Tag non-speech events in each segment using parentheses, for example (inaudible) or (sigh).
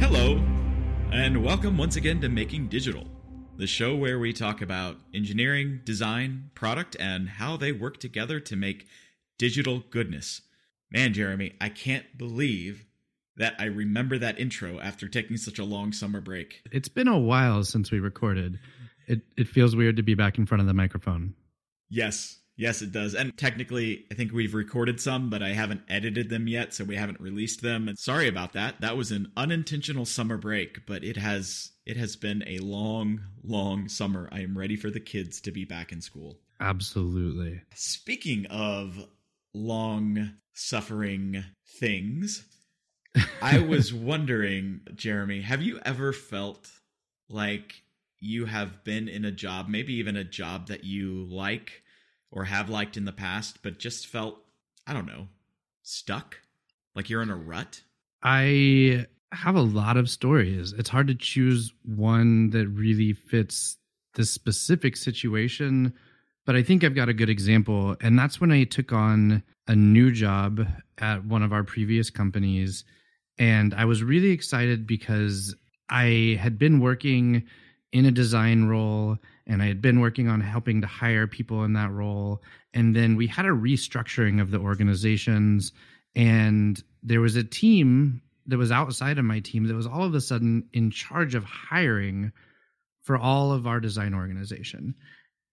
Hello, and welcome once again to Making Digital, the show where we talk about engineering, design, product, and how they work together to make digital goodness. Man, Jeremy, I can't believe that I remember that intro after taking such a long summer break. It's been a while since we recorded. It it feels weird to be back in front of the microphone. Yes, yes, it does. And technically, I think we've recorded some, but I haven't edited them yet, so we haven't released them. And sorry about that. That was an unintentional summer break, but it has it has been a long, long summer. I am ready for the kids to be back in school. Absolutely. Speaking of long suffering things, (laughs) I was wondering, Jeremy, have you ever felt like you have been in a job, maybe even a job that you like or have liked in the past, but just felt, I don't know, stuck? Like you're in a rut? I have a lot of stories. It's hard to choose one that really fits this specific situation, but I think I've got a good example. And that's when I took on a new job at one of our previous companies. And I was really excited because I had been working in a design role and I had been working on helping to hire people in that role. And then we had a restructuring of the organizations, and there was a team that was outside of my team that was all of a sudden in charge of hiring for all of our design organization.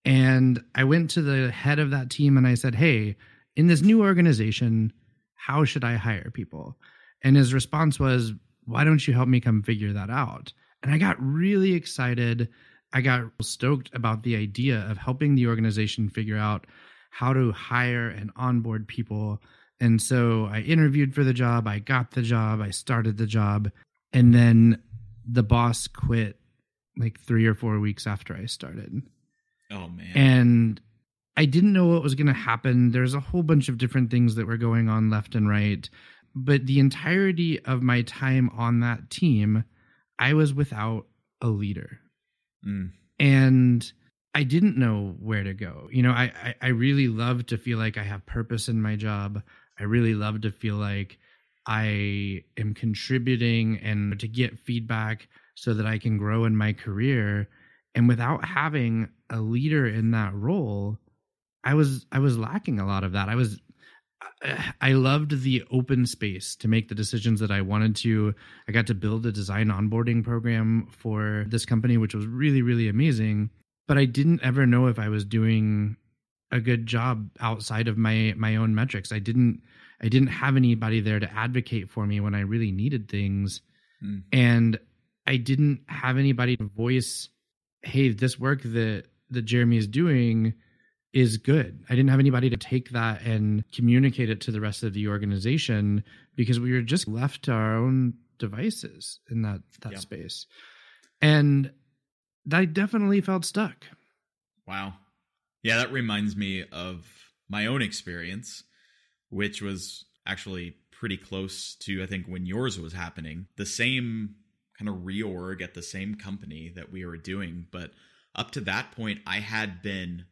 And I went to the head of that team and I said, Hey, in this new organization, how should I hire people? And his response was, Why don't you help me come figure that out? And I got really excited. I got stoked about the idea of helping the organization figure out how to hire and onboard people. And so I interviewed for the job, I got the job, I started the job, and then the boss quit like 3 or 4 weeks after I started. Oh man. And I didn't know what was going to happen. There's a whole bunch of different things that were going on left and right. But the entirety of my time on that team, I was without a leader. Mm. And I didn't know where to go. You know, I, I, I really love to feel like I have purpose in my job. I really love to feel like I am contributing and to get feedback so that I can grow in my career. And without having a leader in that role, I was I was lacking a lot of that. I was (sighs) I loved the open space to make the decisions that I wanted to. I got to build a design onboarding program for this company, which was really, really amazing. But I didn't ever know if I was doing a good job outside of my my own metrics. I didn't I didn't have anybody there to advocate for me when I really needed things. Mm. And I didn't have anybody to voice, hey, this work that that Jeremy is doing is good. I didn't have anybody to take that and communicate it to the rest of the organization because we were just left to our own devices in that that Yeah. space. And I definitely felt stuck. Wow. Yeah, that reminds me of my own experience, which was actually pretty close to, I think, when yours was happening. The same kind of reorg at the same company that we were doing. But up to that point, I had been,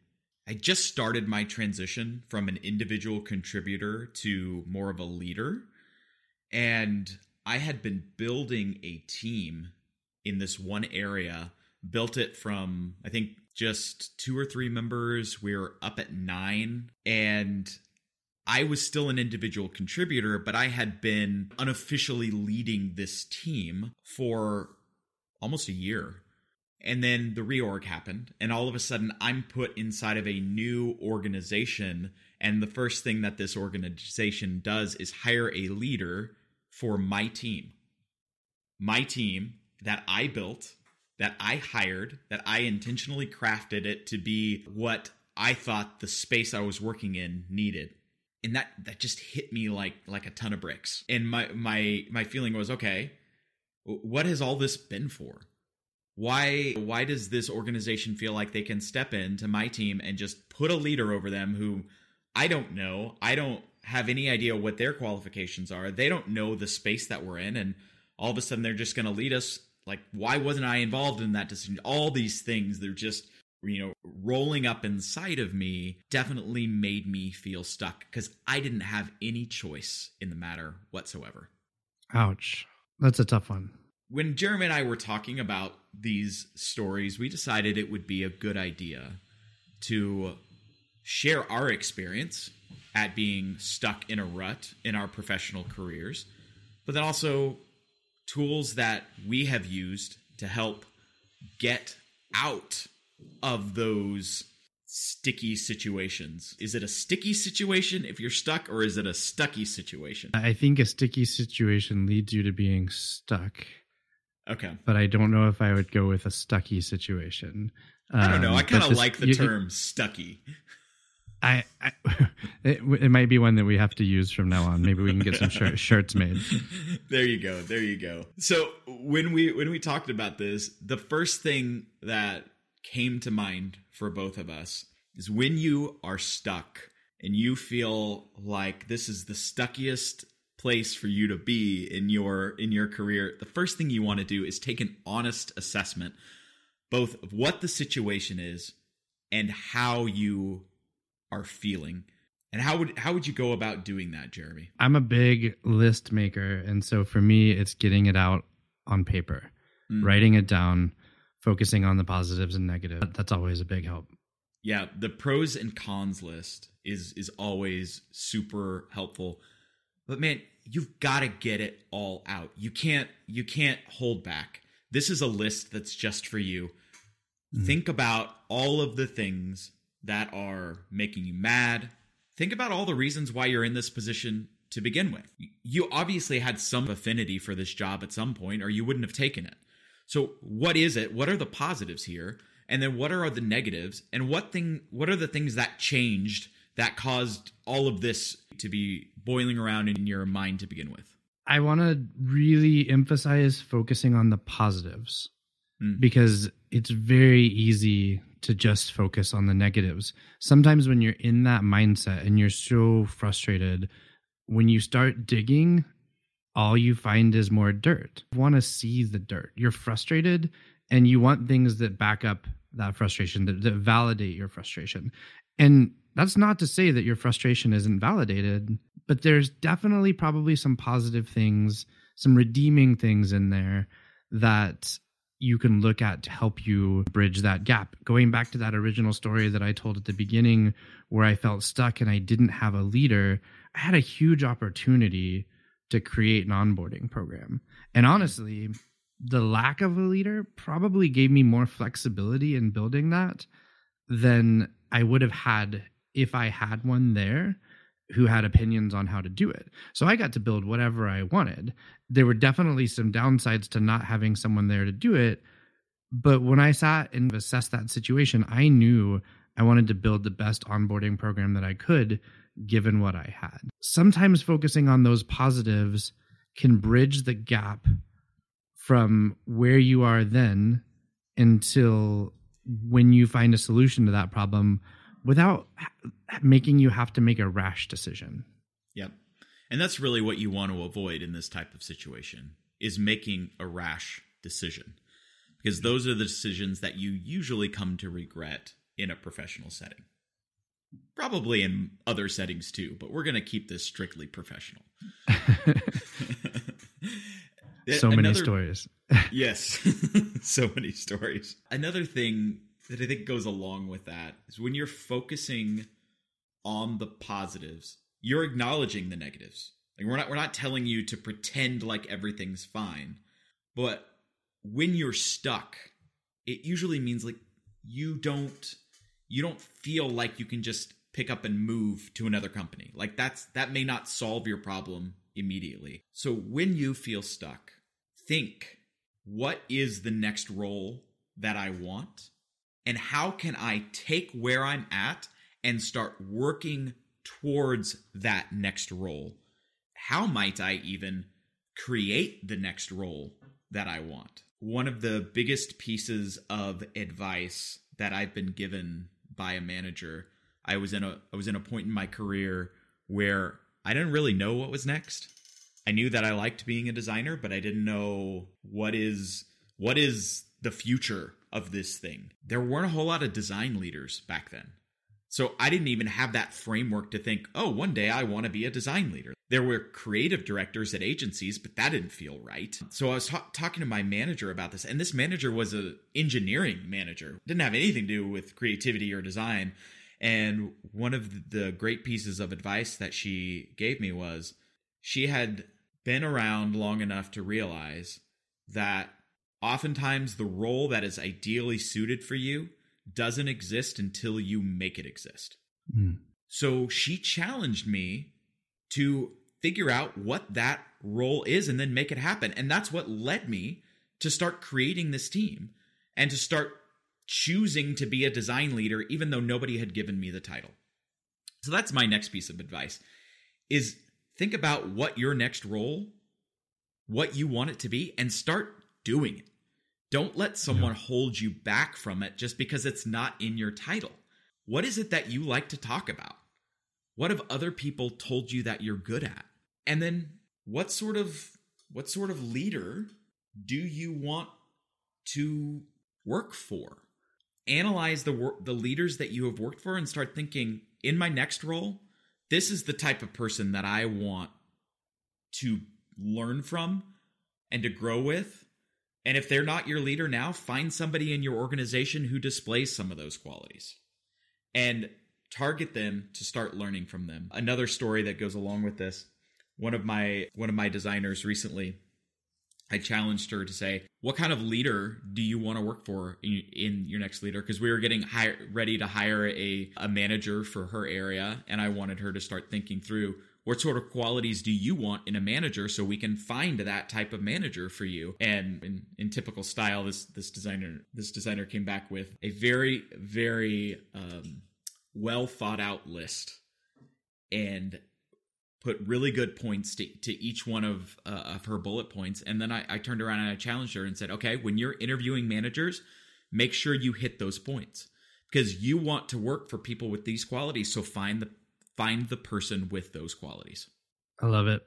I just started my transition from an individual contributor to more of a leader. And I had been building a team in this one area built it from I think just two or three members. We are up at nine, and I was still an individual contributor, but I had been unofficially leading this team for almost a year. And then the reorg happened, and all of a sudden I'm put inside of a new organization. And the first thing that this organization does is hire a leader for my team. My team that I built, that I hired, that I intentionally crafted it to be what I thought the space I was working in needed. And that that just hit me like like a ton of bricks. And my my my feeling was okay, what has all this been for? Why why does this organization feel like they can step into my team and just put a leader over them who I don't know. I don't have any idea what their qualifications are. They don't know the space that we're in and all of a sudden they're just going to lead us like why wasn't I involved in that decision? All these things they're just you know, rolling up inside of me definitely made me feel stuck because I didn't have any choice in the matter whatsoever. Ouch. That's a tough one. When Jeremy and I were talking about these stories, we decided it would be a good idea to share our experience at being stuck in a rut in our professional careers, but then also tools that we have used to help get out of those sticky situations. Is it a sticky situation if you're stuck, or is it a stucky situation? I think a sticky situation leads you to being stuck. Okay. But I don't know if I would go with a stucky situation. Um, I don't know. I um, kind of like the you, term stucky. I, I (laughs) it, it, might be one that we have to use from now on. Maybe we can get some shir- (laughs) shirts made. There you go. There you go. So when we when we talked about this, the first thing that came to mind for both of us is when you are stuck and you feel like this is the stuckiest place for you to be in your in your career the first thing you want to do is take an honest assessment both of what the situation is and how you are feeling and how would how would you go about doing that jeremy i'm a big list maker and so for me it's getting it out on paper mm. writing it down focusing on the positives and negatives. That's always a big help. Yeah, the pros and cons list is is always super helpful. But man, you've got to get it all out. You can't you can't hold back. This is a list that's just for you. Mm. Think about all of the things that are making you mad. Think about all the reasons why you're in this position to begin with. You obviously had some affinity for this job at some point or you wouldn't have taken it. So what is it? What are the positives here? And then what are the negatives? And what thing what are the things that changed that caused all of this to be boiling around in your mind to begin with? I want to really emphasize focusing on the positives mm. because it's very easy to just focus on the negatives. Sometimes when you're in that mindset and you're so frustrated, when you start digging, all you find is more dirt. You want to see the dirt. You're frustrated and you want things that back up that frustration, that, that validate your frustration. And that's not to say that your frustration isn't validated, but there's definitely probably some positive things, some redeeming things in there that you can look at to help you bridge that gap. Going back to that original story that I told at the beginning, where I felt stuck and I didn't have a leader, I had a huge opportunity to create an onboarding program. And honestly, the lack of a leader probably gave me more flexibility in building that than I would have had if I had one there who had opinions on how to do it. So I got to build whatever I wanted. There were definitely some downsides to not having someone there to do it. But when I sat and assessed that situation, I knew I wanted to build the best onboarding program that I could given what I had. Sometimes focusing on those positives can bridge the gap from where you are then until when you find a solution to that problem without making you have to make a rash decision. Yep. And that's really what you want to avoid in this type of situation is making a rash decision. Because those are the decisions that you usually come to regret in a professional setting. Probably in other settings too, but we're going to keep this strictly professional. (laughs) so Another, many stories. yes, (laughs) so many stories. Another thing that I think goes along with that is when you're focusing on the positives, you're acknowledging the negatives. Like we're not we're not telling you to pretend like everything's fine, but when you're stuck, it usually means like you don't you don't feel like you can just pick up and move to another company. Like that's that may not solve your problem immediately. So when you feel stuck, think what is the next role that I want and how can I take where I'm at and start working towards that next role? How might I even create the next role that I want? One of the biggest pieces of advice that I've been given by a manager. I was in a I was in a point in my career where I didn't really know what was next. I knew that I liked being a designer, but I didn't know what is what is the future of this thing. There weren't a whole lot of design leaders back then. So I didn't even have that framework to think, oh, one day I want to be a design leader. There were creative directors at agencies, but that didn't feel right. So I was ta- talking to my manager about this, and this manager was an engineering manager. Didn't have anything to do with creativity or design. And one of the great pieces of advice that she gave me was she had been around long enough to realize that oftentimes the role that is ideally suited for you doesn't exist until you make it exist. Mm. So she challenged me to figure out what that role is and then make it happen. And that's what led me to start creating this team and to start choosing to be a design leader even though nobody had given me the title. So that's my next piece of advice is think about what your next role what you want it to be and start doing it. Don't let someone yeah. hold you back from it just because it's not in your title. What is it that you like to talk about? What have other people told you that you're good at? And then what sort of what sort of leader do you want to work for? Analyze the wor- the leaders that you have worked for and start thinking in my next role, this is the type of person that I want to learn from and to grow with and if they're not your leader now, find somebody in your organization who displays some of those qualities and target them to start learning from them. Another story that goes along with this, one of my one of my designers recently I challenged her to say, "What kind of leader do you want to work for in, in your next leader?" Because we were getting hire, ready to hire a a manager for her area, and I wanted her to start thinking through what sort of qualities do you want in a manager so we can find that type of manager for you? And in, in typical style this this designer this designer came back with a very very um, well thought out list and put really good points to, to each one of uh, of her bullet points. And then I, I turned around and i challenged her and said okay when you're interviewing managers make sure you hit those points because you want to work for people with these qualities. So find the find the person with those qualities. I love it.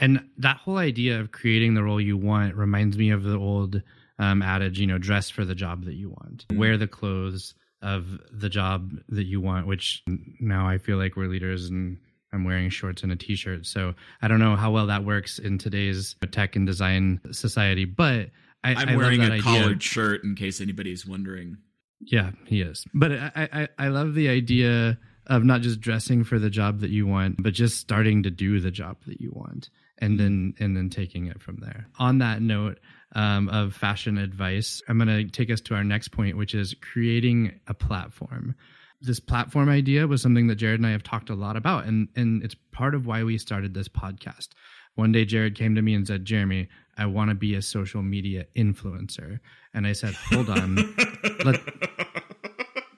And that whole idea of creating the role you want reminds me of the old um, adage, you know, dress for the job that you want, mm-hmm. wear the clothes of the job that you want, which now I feel like we're leaders and I'm wearing shorts and a t-shirt. So I don't know how well that works in today's tech and design society, but I, am wearing a collared shirt in case anybody's wondering. Yeah, he is. But I, I, I love the idea of not just dressing for the job that you want, but just starting to do the job that you want and then and then taking it from there. On that note um, of fashion advice, I'm going to take us to our next point, which is creating a platform. This platform idea was something that Jared and I have talked a lot about, and and it's part of why we started this podcast. One day, Jared came to me and said, "Jeremy, I want to be a social media influencer," and I said, "Hold on, let."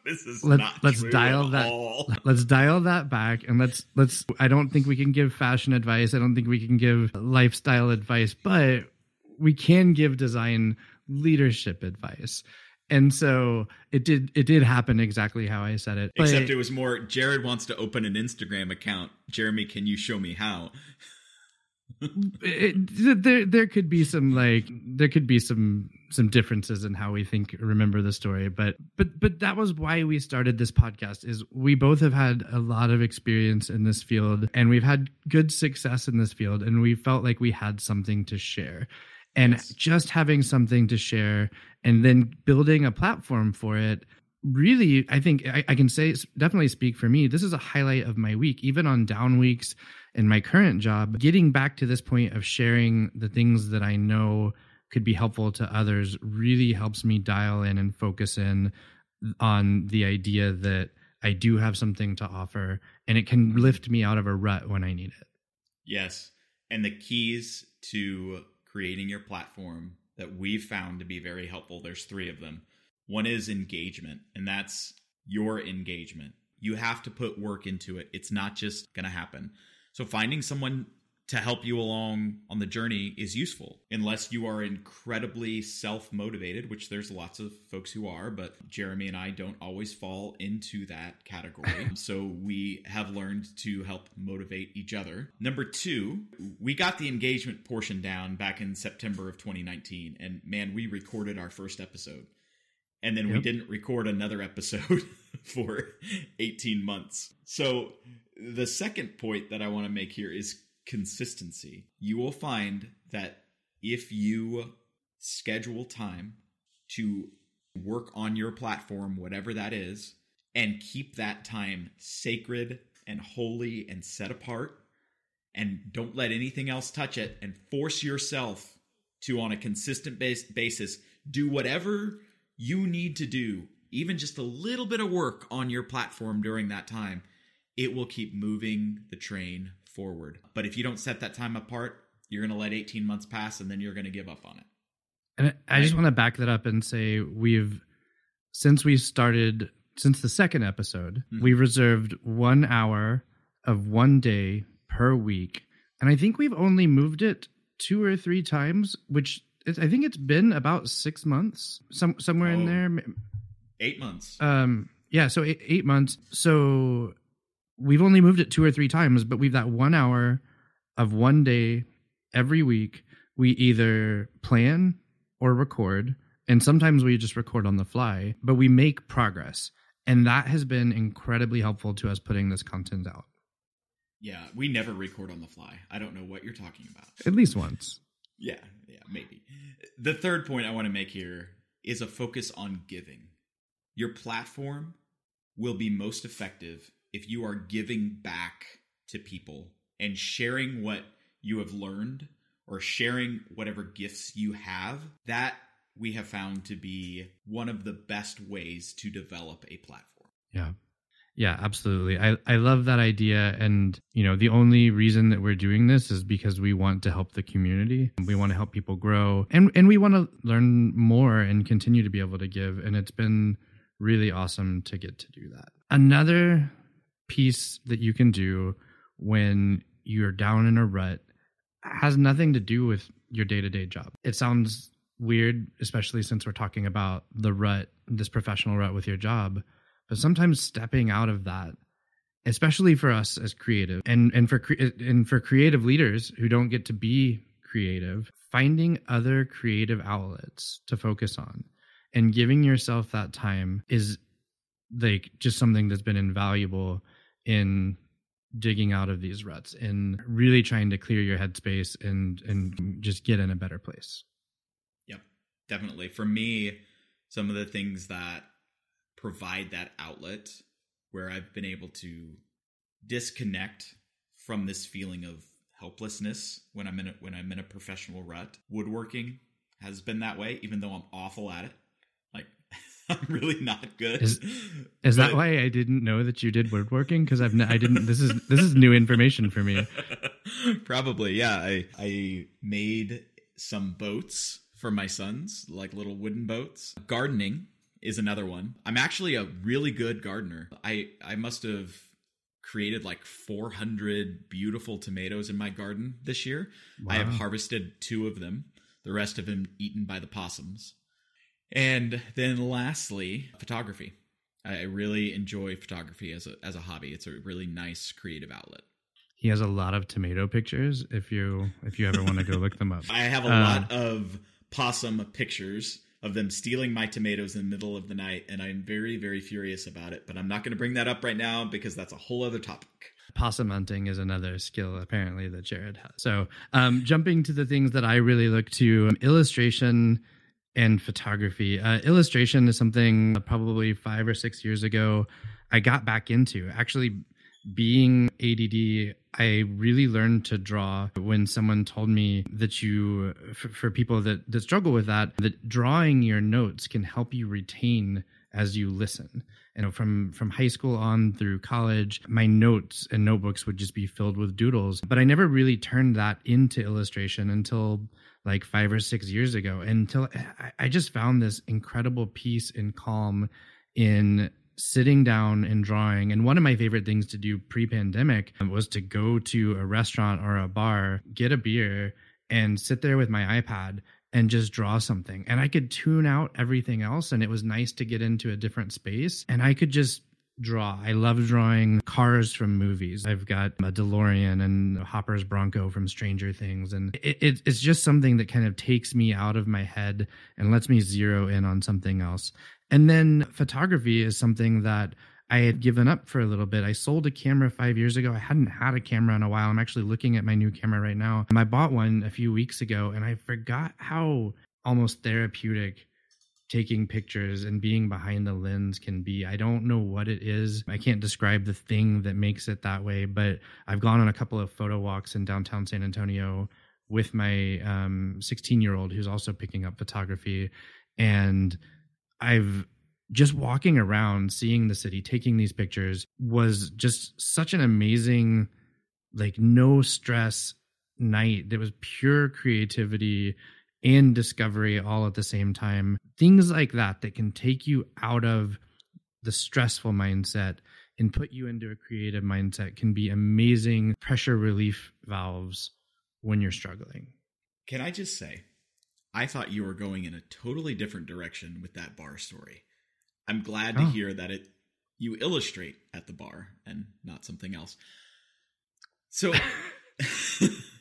This is Let, let's dial that all. (laughs) let's dial that back and let's let's i don't think we can give fashion advice. I don't think we can give lifestyle advice but we can give design leadership advice. And so it did it did happen exactly how i said it. Except it was more jared wants to open an instagram account. Jeremy can you show me how? It, there there could be some like there could be some some differences in how we think remember the story but but but that was why we started this podcast is we both have had a lot of experience in this field and we've had good success in this field and we felt like we had something to share and yes. just having something to share and then building a platform for it really i think I, I, can say definitely speak for me this is a highlight of my week even on down weeks in my current job getting back to this point of sharing the things that i know could be helpful to others really helps me dial in and focus in on the idea that i do have something to offer and it can lift me out of a rut when i need it yes and the keys to creating your platform that we've found to be very helpful there's three of them one is engagement, and that's your engagement. You have to put work into it. It's not just going to happen. So finding someone to help you along on the journey is useful unless you are incredibly self motivated, which there's lots of folks who are, but Jeremy and I don't always fall into that category. (laughs) so we have learned to help motivate each other. Number two, we got the engagement portion down back in September of 2019, and man, we recorded our first episode And then yep. we didn't record another episode (laughs) for 18 months. So the second point that I want to make here is consistency. You will find that if you schedule time to work on your platform, whatever that is, and keep that time sacred and holy and set apart, and don't let anything else touch it, and force yourself to, on a consistent base, basis, do whatever you need to do, even just a little bit of work on your platform during that time, it will keep moving the train forward. But if you don't set that time apart, you're going to let 18 months pass and then you're going to give up on it. And I just want to back that up and say we've since we started since the second episode, mm-hmm. we've reserved 1 hour of one day per week. And I think we've only moved it two or three times, which is, I think it's been about 6 months, some somewhere oh, in there. 8 months. Um yeah, so eight, eight months. So we've only moved it two or three times, but we've that 1 hour of one day every week. We either plan or record. And sometimes we just record on the fly, but we make progress. And that has been incredibly helpful to us putting this content out. Yeah, we never record on the fly. I don't know what you're talking about. At least once. Yeah, yeah, maybe. The third point I want to make here is a focus on giving. Your platform will be most effective if you are giving back to people and sharing what you have learned or sharing whatever gifts you have, that we have found to be one of the best ways to develop a platform. Yeah. Yeah, absolutely. I, I love that idea. And, you know, the only reason that we're doing this is because we want to help the community. We want to help people grow and, and we want to learn more and continue to be able to give. And it's been really awesome to get to do that. Another piece that you can do when you're down in a rut has nothing to do with your day to day job. It sounds weird, especially since we're talking about the rut, this professional rut with your job. But sometimes stepping out of that, especially for us as creative and, and for, and for creative leaders who don't get to be creative, finding other creative outlets to focus on and giving yourself that time is like just something that's been invaluable in digging out of these ruts and really trying to clear your headspace and and just get in a better place. Yep, definitely. For me, some of the things that provide that outlet where I've been able to disconnect from this feeling of helplessness when I'm in a, when I'm in a professional rut. Woodworking has been that way, even though I'm awful at it. (laughs) I'm really not good. Is, is but, that why I didn't know that you did woodworking? Because I've I didn't. This is this is new information for me. (laughs) Probably, yeah. I I made some boats for my sons, like little wooden boats. Gardening is another one. I'm actually a really good gardener. I I must have created like 400 beautiful tomatoes in my garden this year. Wow. I have harvested two of them. The rest of them eaten by the possums. And then lastly, photography. I really enjoy photography as a as a hobby. It's a really nice creative outlet. He has a lot of tomato pictures. If you if you ever want to go look them up, (laughs) I have a uh, lot of possum pictures of them stealing my tomatoes in the middle of the night, and I'm very very furious about it. But I'm not going to bring that up right now because that's a whole other topic. Possum hunting is another skill apparently that Jared has. So, um, jumping to the things that I really look to, um, illustration and photography. Uh, illustration is something probably five or six years ago I got back into. Actually, being ADD, I really learned to draw when someone told me that you, for, for people that, that struggle with that, that drawing your notes can help you retain as you listen. You know, from from high school on through college, my notes and notebooks would just be filled with doodles. But I never really turned that into illustration until like five or six years ago until I just found this incredible peace and calm in sitting down and drawing. And one of my favorite things to do pre pandemic was to go to a restaurant or a bar, get a beer, and sit there with my iPad and just draw something. And I could tune out everything else. And it was nice to get into a different space. And I could just draw. I love drawing cars from movies. I've got a DeLorean and Hopper's Bronco from Stranger Things. And it, it, it's just something that kind of takes me out of my head and lets me zero in on something else. And then photography is something that I had given up for a little bit. I sold a camera five years ago. I hadn't had a camera in a while. I'm actually looking at my new camera right now. I bought one a few weeks ago and I forgot how almost therapeutic taking pictures and being behind the lens can be. I don't know what it is. I can't describe the thing that makes it that way, but I've gone on a couple of photo walks in downtown San Antonio with my 16 um, year old who's also picking up photography. And I've just walking around, seeing the city, taking these pictures was just such an amazing, like, no stress night. There was pure creativity and discovery all at the same time. Things like that that can take you out of the stressful mindset and put you into a creative mindset can be amazing pressure relief valves when you're struggling. Can I just say, I thought you were going in a totally different direction with that bar story. I'm glad to oh. hear that it you illustrate at the bar and not something else. So (laughs) (laughs)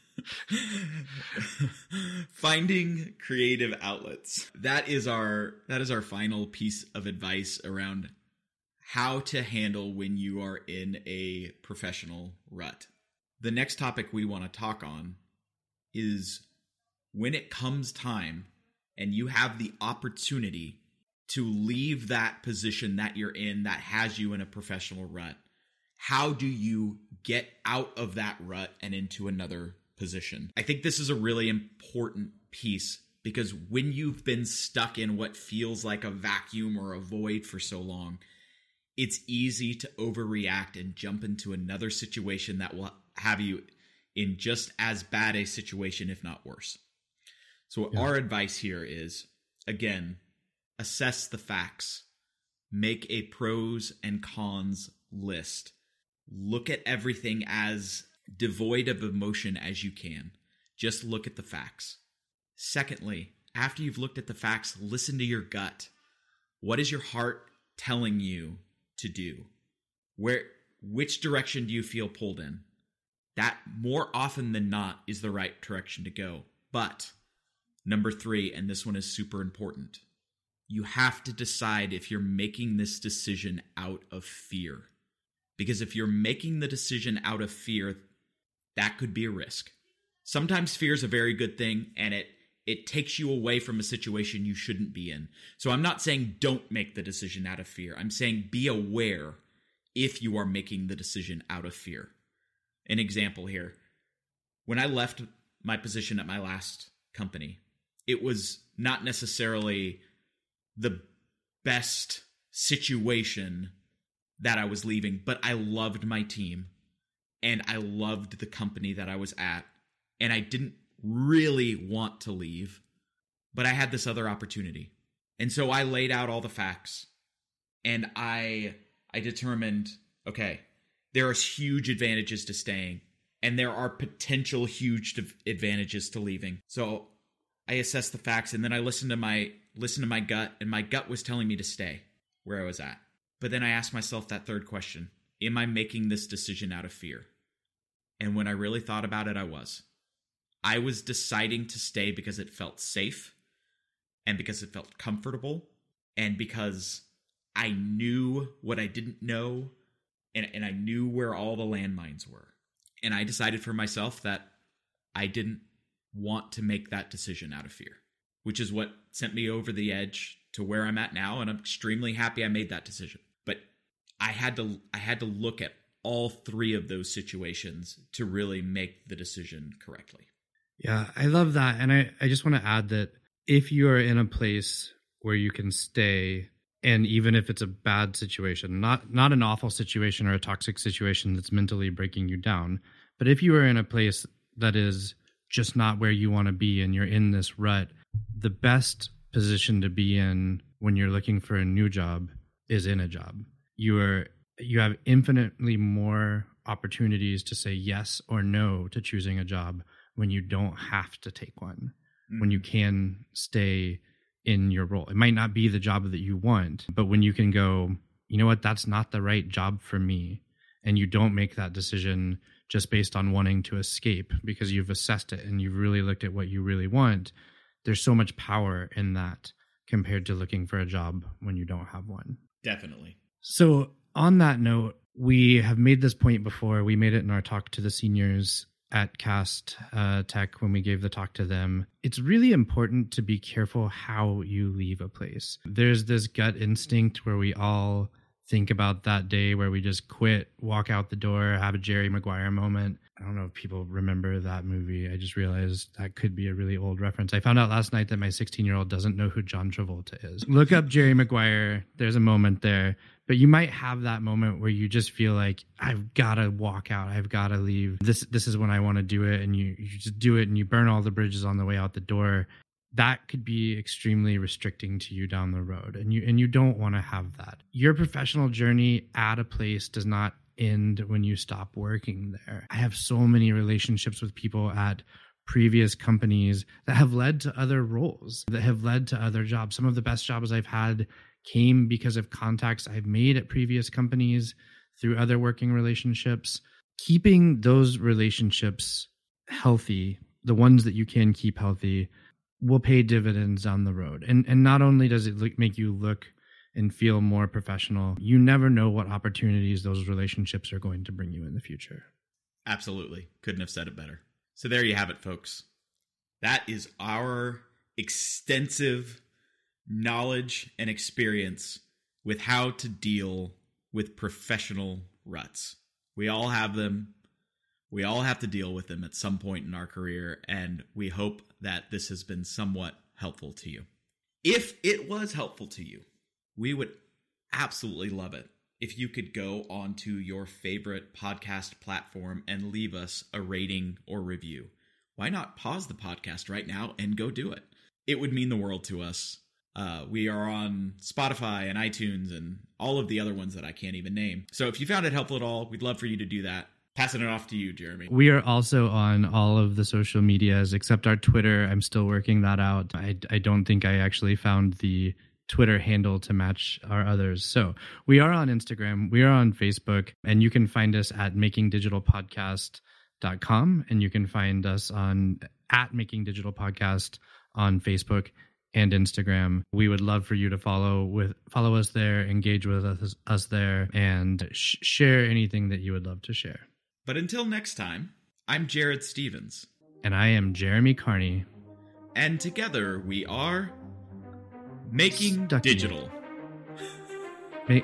(laughs) finding creative outlets. That is our that is our final piece of advice around how to handle when you are in a professional rut. The next topic we want to talk on is when it comes time and you have the opportunity to leave that position that you're in that has you in a professional rut, how do you get out of that rut and into another position? I think this is a really important piece because when you've been stuck in what feels like a vacuum or a void for so long, it's easy to overreact and jump into another situation that will have you in just as bad a situation, if not worse. So, yeah. our advice here is again, assess the facts, make a pros and cons list, look at everything as devoid of emotion as you can. Just look at the facts. Secondly, after you've looked at the facts, listen to your gut. What is your heart telling you to do? Where which direction do you feel pulled in? that more often than not is the right direction to go. But number three, and this one is super important, you have to decide if you're making this decision out of fear. Because if you're making the decision out of fear, that could be a risk. Sometimes fear is a very good thing and it it takes you away from a situation you shouldn't be in. So I'm not saying don't make the decision out of fear. I'm saying be aware if you are making the decision out of fear an example here. When I left my position at my last company, it was not necessarily the best situation that I was leaving, but I loved my team and I loved the company that I was at. And I didn't really want to leave, but I had this other opportunity. And so I laid out all the facts and I I determined, okay, there are huge advantages to staying and there are potential huge advantages to leaving. So I assessed the facts and then I listened to my listened to my gut and my gut was telling me to stay where I was at. But then I asked myself that third question, am I making this decision out of fear? And when I really thought about it, I was. I was deciding to stay because it felt safe and because it felt comfortable and because I knew what I didn't know and, and I knew where all the landmines were. And I decided for myself that I didn't want to make that decision out of fear, which is what sent me over the edge to where I'm at now. And I'm extremely happy I made that decision. But I had to I had to look at all three of those situations to really make the decision correctly. Yeah, I love that. And I, I just want to add that if you are in a place where you can stay and even if it's a bad situation not not an awful situation or a toxic situation that's mentally breaking you down but if you are in a place that is just not where you want to be and you're in this rut the best position to be in when you're looking for a new job is in a job you are you have infinitely more opportunities to say yes or no to choosing a job when you don't have to take one mm-hmm. when you mm. can stay in your role. It might not be the job that you want, but when you can go, you know what, that's not the right job for me, and you don't make that decision just based on wanting to escape because you've assessed it and you've really looked at what you really want, there's so much power in that compared to looking for a job when you don't have one. Definitely. So, on that note, we have made this point before. We made it in our talk to the seniors at Cast uh, Tech when we gave the talk to them. It's really important to be careful how you leave a place. There's this gut instinct where we all think about that day where we just quit, walk out the door, have a Jerry Maguire moment. I don't know if people remember that movie. I just realized that could be a really old reference. I found out last night that my 16 year old doesn't know who John Travolta is. Look up Jerry Maguire. There's a moment there. But you might have that moment where you just feel like I've got to walk out. I've got to leave. This this is when I want to do it, and you you just do it, and you burn all the bridges on the way out the door that could be extremely restricting to you down the road and you and you don't want to have that your professional journey at a place does not end when you stop working there. I have so many relationships with people at previous companies that have led to other roles that have led to other jobs. Some of the best jobs i've had came because of contacts i've made at previous companies through other working relationships. Keeping those relationships healthy the ones that you can keep healthy will pay dividends down the road. And and not only does it look, make you look and feel more professional, you never know what opportunities those relationships are going to bring you in the future. Absolutely. Couldn't have said it better. So there you have it, folks. That is our extensive knowledge and experience with how to deal with professional ruts. We all have them. We all have to deal with them at some point in our career, and we hope that this has been somewhat helpful to you. If it was helpful to you, we would absolutely love it if you could go onto your favorite podcast platform and leave us a rating or review. Why not pause the podcast right now and go do it? It would mean the world to us. Uh, we are on Spotify and iTunes and all of the other ones that I can't even name. So if you found it helpful at all, we'd love for you to do that passing it off to you, Jeremy. We are also on all of the social medias except our Twitter. I'm still working that out. I, I don't think I actually found the Twitter handle to match our others. So we are on Instagram, we are on Facebook, and you can find us at makingdigitalpodcast.com and you can find us on at Making Digital Podcast on Facebook and Instagram. We would love for you to follow with follow us there, engage with us, us there, and sh- share anything that you would love to share. But until next time, I'm Jared Stevens. And I am Jeremy Carney. And together we are Making Stucky. Digital. Ma-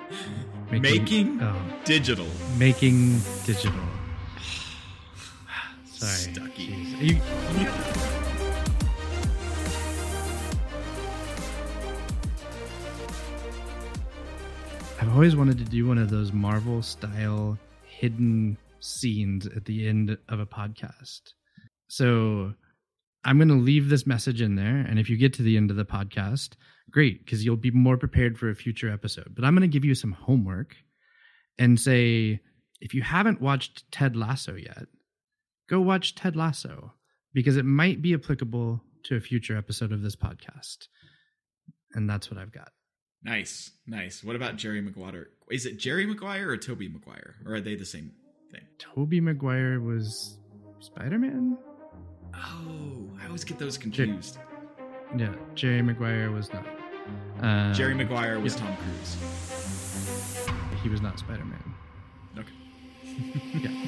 making, making oh. Digital. Making Digital. (sighs) Sorry. Stucky. You, you... I've always wanted to do one of those Marvel style hidden scenes at the end of a podcast. So I'm going to leave this message in there. And if you get to the end of the podcast, great, because you'll be more prepared for a future episode. But I'm going to give you some homework and say if you haven't watched Ted Lasso yet, go watch Ted Lasso because it might be applicable to a future episode of this podcast. And that's what I've got. Nice, nice. What about Jerry Maguire? Is it Jerry Maguire or Tobey Maguire? Or are they the same thing. Tobey Maguire was Spider Man? Oh, I always get those confused. Jer- yeah, Jerry Maguire was not. Um, Jerry Maguire was yeah. Tom Cruise. He was not Spider Man. Okay. (laughs) yeah.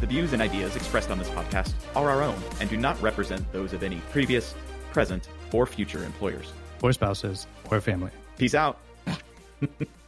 The views and ideas expressed on this podcast are our own and do not represent those of any previous, present, or future employers, or spouses, or family. Peace out. (laughs)